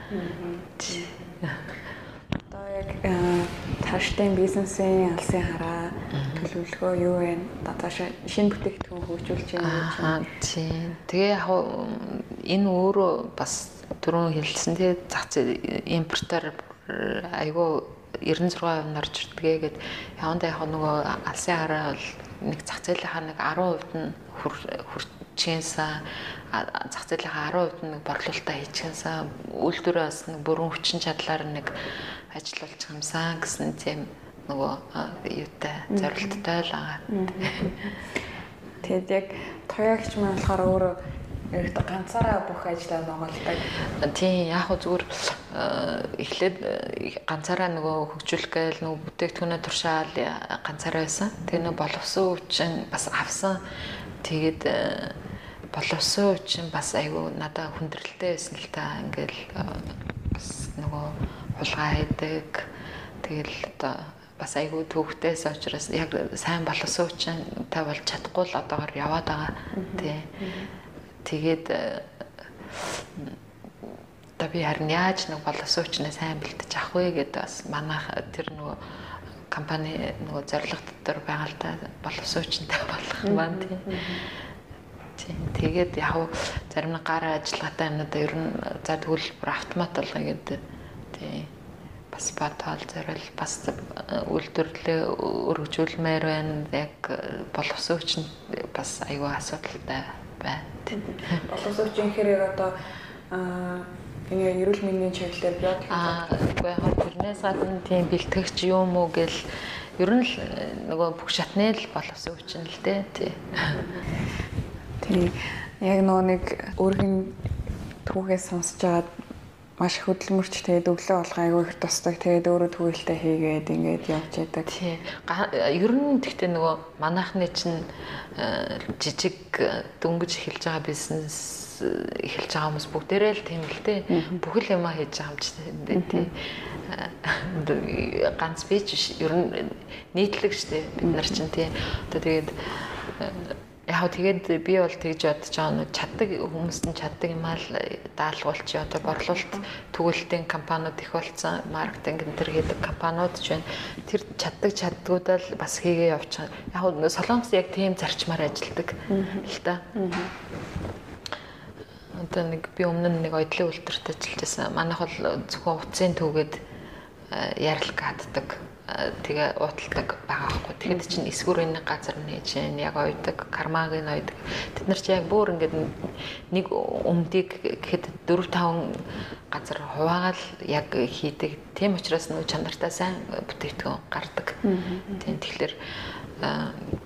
Одоо яг э, тааштай бизнесийн алсын хараа төлөвлөгөө юу вэ? Одоо шинэ бүтээгдэхүүн хөгжүүлж байгаа юм чинь. Тэгээ яг энэ өөрөө бас түрүүн хэлсэн тий зах зээл импортоор айгүй 96% нь орж ирдгээ гэд явандаа яг нөгөө алсын хараа бол нэг зах зээлийнхаа нэг 10% нь хүрчээсээ зах зээлийнхаа 10% нь нэг борлуулалтаа хийчихсэн үйлдвэрээ бас нэг бүрэн хүчин чадлаар нэг ажиллуулж хамсан гэсэн тийм нөгөө юутай зорилттой л байгаа. Тэгэд яг тоягч маань болохоор өөрөө яг ганцаараа бүх ажлаа Монголдаг. Тийм яг хөө зүгээр эхлээд ганцаараа нөгөө хөгжүүлэх гээл нөгөө бүтээгдэхүүнээ туршаал ганцаараа байсан. Тэгээ нөгөө боловсон хүчин бас авсан. Тэгээд боловсон хүчин бас айгүй надад хүндрэлтэй байсан л та ингээл бас нөгөө хулгай хийдэг. Тэгэл одоо бас айгүй төвхтэйс учраас яг сайн боловсон хүчин та болж чадахгүй л одоогор яваад байгаа. Тий Тэгээд одоо би харин яаж нэг боловсон хүчнээ сайн бэлтэж авах вэ гэдээ бас манайх тэр нөгөө компани нөгөө зорилго дотор байгаа л да боловсон хүчнтэй болох маань тийм. Тийм. Тэгээд яг зарим нэг гар ажиллагаатай юмнуудаа ер нь за бүр автомат болгоё гэдэг. Тийм. Бас бодоол зориул бас үйлдвэрлэлээ өргөжүүлмээр байна. Яг хүчин бас аюу асуудалтай байна. Боловсрогчийн хэрэг одоо энэ эрүүл мэндийн чиглэлээр биод аа үгүй яг тэрнээс гадна тийм бэлтгэгч юм уу гэл ер нь л нөгөө бүх шатны л боловсон хүчин л дээ тий. Тийм яг нөгөө нэг өөрийн түүхээс сонсож байгаад маш хөдөлмөрч тэгээд өглөө болох айгүй их тусдаг. Тэгээд өөрөө түгэлтэй хийгээд ингээд явж яадаг. Тий. Ер нь гэхдээ нөгөө манайхны чинь э, жижиг дөнгөж эхэлж байгаа бизнес э, эхэлж байгаа хүмүүс бүгдээрээ л тийм л тий. Бүхэл юмаа хийж байгаа юм чи тий. Э, ганц би ч ер нь нийтлэг штэ бид нар чинь тий. Одоо тэгээд яг тэгээд би бол тэгж бодож байгаа нь чаддаг хүмүүст нь чаддаг юм аа л даалгуулч одоо борлуулалт төгөлтийн компаниуд их болсон маркетинг энэ төр хийдэг компаниуд ч байна. Тэр чаддаг чаддгуудаа л бас хийгээ явуучих яг солонгос яг тийм зарчмаар ажилладаг л та. Одоо нэг би өмнө нь нэг ойдлын үйлдвэрт ажиллаж байсан. Манайх бол зөвхөн утсын төвгээд э, ярил гаддаг тэгээ уудалдаг байгаа байхгүй. Тэгэхэд чинь эсвүрийн нэг газар нээж яг ойдаг, кармагийн ойдаг. Тэд нар чи яг бүр ингээд нэг өмдийг гэхэд 4 5 газар хуваагаал яг хийдэг. Тийм учраас нөө чанартай сайн бүтээгдэхүүн гардаг. Тийм тэгэхээр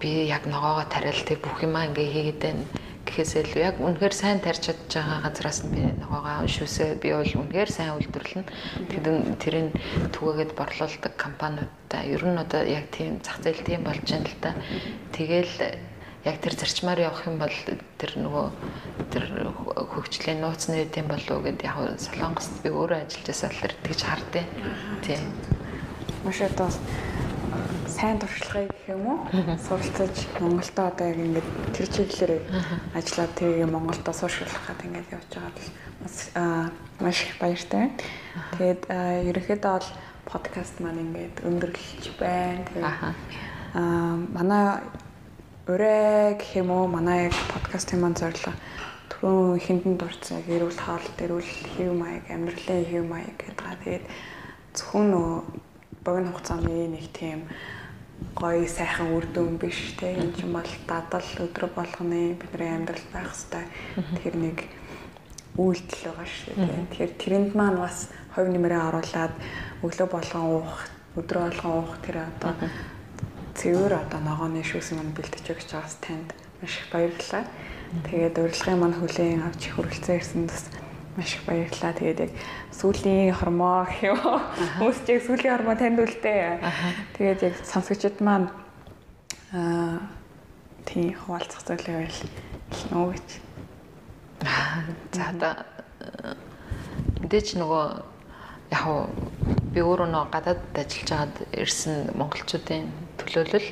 би яг ногоогоо тариал тэг бүх юмаа ингээ хийгээд байна гэхээсээ илүү яг үнэхээр сайн тарьж чадж байгаа газраас нь би ногоогоо шүүсээ би бол үнэхээр сайн үйлдвэрлэнэ. Тэгэд тэрийг түгээгээд борлуулдаг компаниудаа ер нь одоо яг тийм зах зээл тийм болж байна л да. Тэгэл яг тэр зарчмаар явах юм бол тэр нөгөө тэр хөгжлийн нууцны үт юм болов уу гэд яг солонгост би өөрөө ажиллаж байсан тэр тэгж хардیں۔ Тийм. Маш одоо сайн туршлагыг гэх юм уу суралцаж Монголдо одоо яг ингээд тэр чиглэлээр ажиллаад тэрийг Монголдо сууршуулах гэдэг ингээд явж байгаа бол маш их баяртай. Тэгээд ерөнхийдөө бол подкаст маань ингээд өндөрлөж байна. Тэгээд аа манай өрөө гэх юм уу манай яг подкастын маань зорилго түрүүн хинтэн дурдсан яг эрүүл хоолт, эрүүл хэв маяг, амьдралын хэв маяг гэдэг. Тэгээд зөвхөн нөгөө богино хугацааны нэг тийм гоё сайхан үр дүн биш те. Энэ ч юм бол дадал өдрө болгоны бидний амьдрал байх хэвээр. Тэр нэг үйлдэл байгаа шүү дээ. Тэгэхээр тэрэнд маань бас хувь нэмрээ оруулаад өглөө болгон уух, өдрөө болгон уух тэр одоо цэвэр одоо ногооны шүүс маань бэлтэж өгч байгаас танд маш их баярлалаа. Тэгээд урилгын маань хүлээн авч хүрэлцэн ирсэн бас маш их баярлалаа. Тэгээд яг сүүлийн хормоо гэх юм уу? Хүмүүс ч яг сүүлийн хормоо танд үлдээ. Тэгээд яг сонсогчд маань аа тийм хуваалцах зүйлээ байл нөө гэж. За одоо мэдээч нөгөө яг уу би өөрөө нөө гадаад ажиллаж байгаад ирсэн монголчуудын төлөөлөл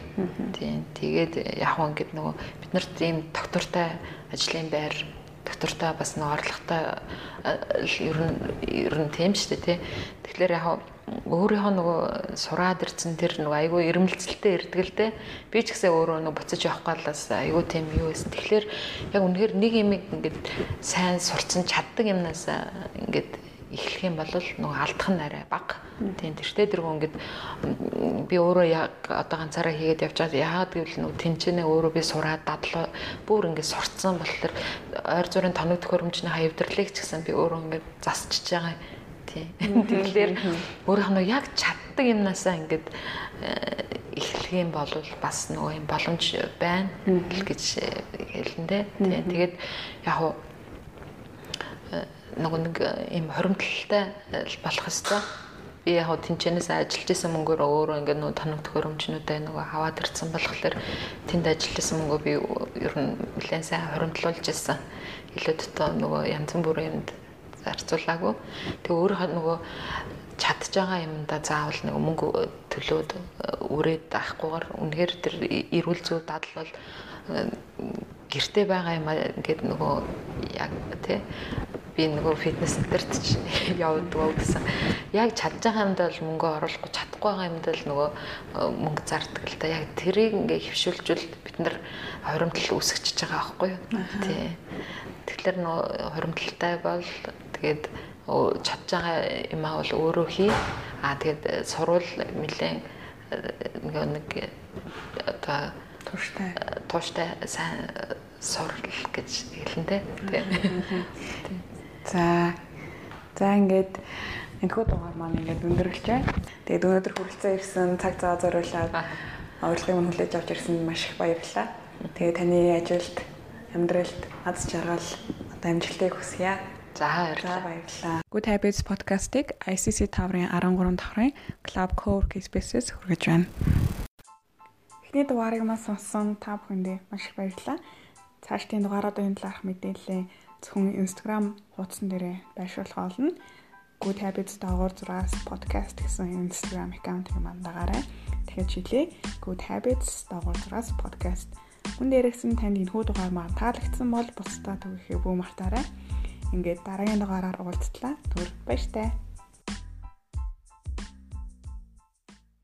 тийм тэгээд яг уу ингээд нөгөө бид нарт ийм доктортай ажлын байр доктортой бас нэг орлоготой ер нь ер нь тийм шүү дээ тий. Тэгэхээр яг өөрийнхөө нөгөө сураад ирсэн тэр нөгөө айгүй ирмэлцэлтэй ирдэг л дээ. Би ч гэсэн өөрөө нөгөө буцаж явах галаас айгүй тийм юу байсан. Тэгэхээр яг үнэхээр нэг юм ингээд сайн сурцсан чаддаг юмнаас ингээд эхлэх юм бол нөгөө алдах нь арай бага. Тийм тэртээ дэргөө ингээд би өөрөө яг одоо ганцаараа хийгээд явж байгаа яагаад гэвэл нөгөө тэнцэнэ өөрөө би сураад дадлаа бүр ингээд сурцсан болохоор ойр зүрийн тоног төхөөрөмжний хавьдрлыг ч гэсэн би өөрөө ингээд засчиж байгаа тийм. Тэгэхээр өөрийнх нь яг чаддаг юмнасаа ингээд э, эхлэх юм бол бас нөгөө юм боломж байна гэж хэлэндээ. Тийм. Тэгээд яг уу нөгөө нэг э, хоримтлалтай э, болох хэвээр би яг тэнчэнээс ажиллаж исэн мөнгөөр өөрөө ингээд нөгөө тоног төхөөрөмчнүүдээ нөгөө хаваад ирсэн болохоор тэнд ажиллаж исэн мөнгөө би ер нь нэлээд сайн хоримтлуулж исэн. Илүү тоо нөгөө янз бүрийн юмд зарцуулаагүй. Тэгээ өөрөө нөгөө чадж байгаа юмда заавал нэг мөнгө төлөөд э, үрээд авахгүйгээр үнэхээр тэр эрүүл зүй дадал бол гэрте байгаа юм ингээд нөгөө яг тий би нөгөө фитнес центрт ч явдгаа гэсэн. Яг чадж байгаа юмд бол мөнгө оруулахгүй чадахгүй байгаа юмд бол нөгөө э, мөнгө зардаг л да. Яг тэрийг ингээ хөвшүүлжүүл бид нар хоримтлал үүсгэж байгаа байхгүй юу? Тий. Тэгэхээр нөгөө хоримтлалтай бол тэгээд чадж байгаа юм аа бол өөрөө хий. Аа тэгээд сурвал нэлээд нөгөө нэг одоо тууштай тууштай сайн сурал гэж хэлнэ тий. За. За ингээд энэхүү дугаар маань ингээд өндөрлөж байна. Тэгээд өнөөдөр хүрэлцэн ирсэн цаг цаа зориулаад урилгын мөн хүлээж авч ирсэнд маш их баярлалаа. Тэгээд таны ажилд, амьдралд аз жаргал одоо амжилтыг хүсье. За баярлалаа. Good Habits podcast-ыг ICC Таврын 13 давхрын Club Coworking Spaces хүргэж байна. Эхний дугаарыг маань сонссон та бүхэндээ маш их баярлалаа. Цаашдын дугааруудын талаарх мэдээлэл зөвхөн Instagram хуудсан дээрээ байршуулах болно. Good Habits дагуур 6-аас podcast гэсэн Instagram аккаунтыг манд дагаарай. Тэгэхээр чиглээ Good Habits дагуур 6-аас podcast. Хүн дээрэгсэн танд энэ хүү дугаар маань таалагдсан бол бусдаа түгэхээ бүү мартаарай. Ингээд дараагийн дугаараар уулзтлаа. Түр баяртай.